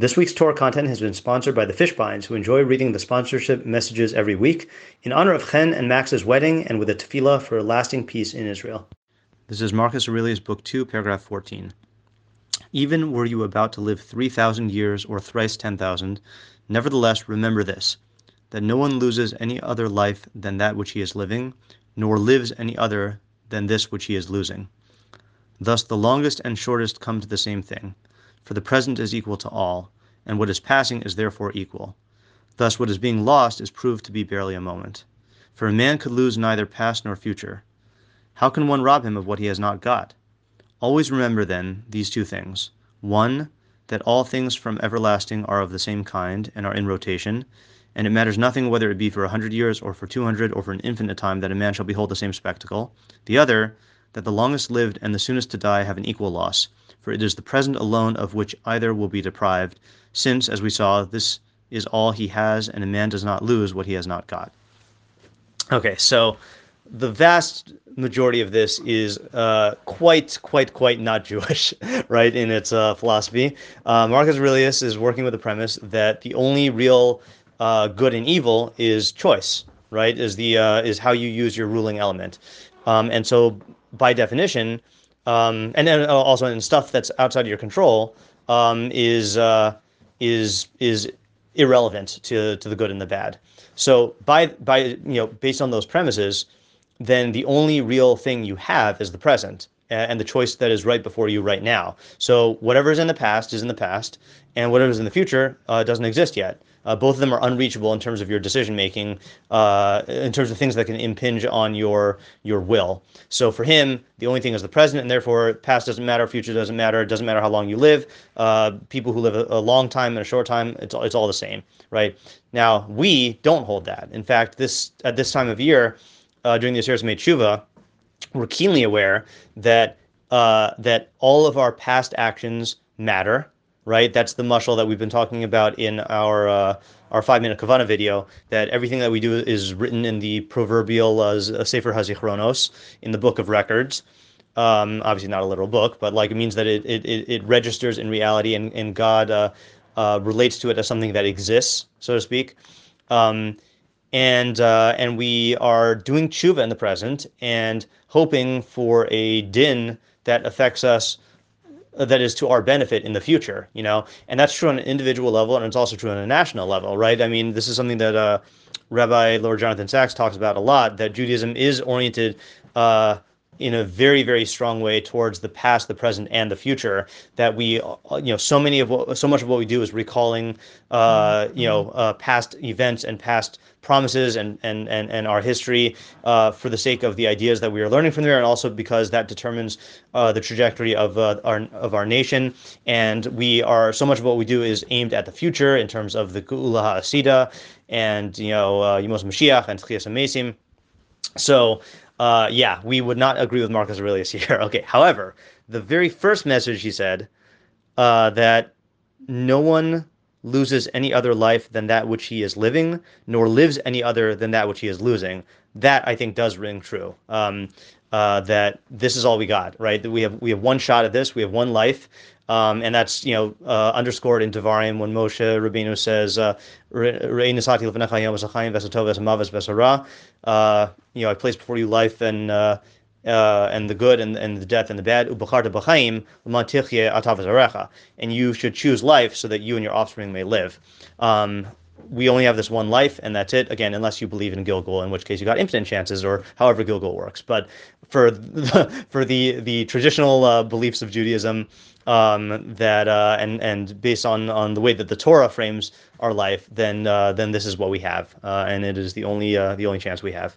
This week's Torah content has been sponsored by the Fishbines, who enjoy reading the sponsorship messages every week in honor of Chen and Max's wedding and with a tefillah for lasting peace in Israel. This is Marcus Aurelius, Book 2, paragraph 14. Even were you about to live 3,000 years or thrice 10,000, nevertheless remember this that no one loses any other life than that which he is living, nor lives any other than this which he is losing. Thus the longest and shortest come to the same thing for the present is equal to all, and what is passing is therefore equal. Thus, what is being lost is proved to be barely a moment. For a man could lose neither past nor future. How can one rob him of what he has not got? Always remember, then, these two things. One, that all things from everlasting are of the same kind and are in rotation, and it matters nothing whether it be for a hundred years or for two hundred or for an infinite time that a man shall behold the same spectacle. The other, that the longest lived and the soonest to die have an equal loss, for it is the present alone of which either will be deprived, since, as we saw, this is all he has, and a man does not lose what he has not got. Okay, so the vast majority of this is uh, quite, quite, quite not Jewish, right, in its uh, philosophy. Uh, Marcus Aurelius is working with the premise that the only real uh, good and evil is choice, right, is, the, uh, is how you use your ruling element. Um, and so, by definition, um, and then also in stuff that's outside of your control um, is uh, is is irrelevant to to the good and the bad. So by by you know based on those premises, then the only real thing you have is the present and the choice that is right before you right now. So whatever is in the past is in the past, and whatever is in the future uh, doesn't exist yet. Uh, both of them are unreachable in terms of your decision making, uh, in terms of things that can impinge on your your will. So for him, the only thing is the present, and therefore past doesn't matter, future doesn't matter. It doesn't matter how long you live. Uh, people who live a, a, long time and a short time, it's it's all the same, right? Now we don't hold that. In fact, this at this time of year, uh, during the Aseret Tshuva, we're keenly aware that uh, that all of our past actions matter right? That's the mushal that we've been talking about in our uh, our five minute Kavana video. That everything that we do is written in the proverbial uh, Sefer Hazichronos in the Book of Records. Um, obviously, not a literal book, but like it means that it it, it registers in reality, and and God uh, uh, relates to it as something that exists, so to speak. Um, and uh, and we are doing tshuva in the present and hoping for a din that affects us that is to our benefit in the future, you know, and that's true on an individual level, and it's also true on a national level, right? I mean, this is something that uh, Rabbi Lord Jonathan Sacks talks about a lot. That Judaism is oriented uh, in a very very strong way towards the past the present and the future that we uh, you know so many of what so much of what we do is recalling uh, you know uh, past events and past promises and and and, and our history uh, for the sake of the ideas that we are learning from there and also because that determines uh, the trajectory of uh, our of our nation. And we are so much of what we do is aimed at the future in terms of the Geula Asida and you know uh, Yemos Mashiach and Tchias Mesim so uh, yeah, we would not agree with Marcus Aurelius here. Okay, however, the very first message he said uh, that no one loses any other life than that which he is living, nor lives any other than that which he is losing. That I think does ring true. Um, uh, that this is all we got, right? That we have we have one shot at this. We have one life, um, and that's you know uh, underscored in Devarim when Moshe Rabbeinu says, uh, uh, "You know, I place before you life and uh, uh, and the good and, and the death and the bad. And you should choose life so that you and your offspring may live. Um, we only have this one life and that's it again unless you believe in gilgul in which case you got infinite chances or however gilgul works but for the, for the the traditional uh, beliefs of judaism um, that uh, and and based on on the way that the Torah frames our life, then uh, then this is what we have, uh, and it is the only uh, the only chance we have.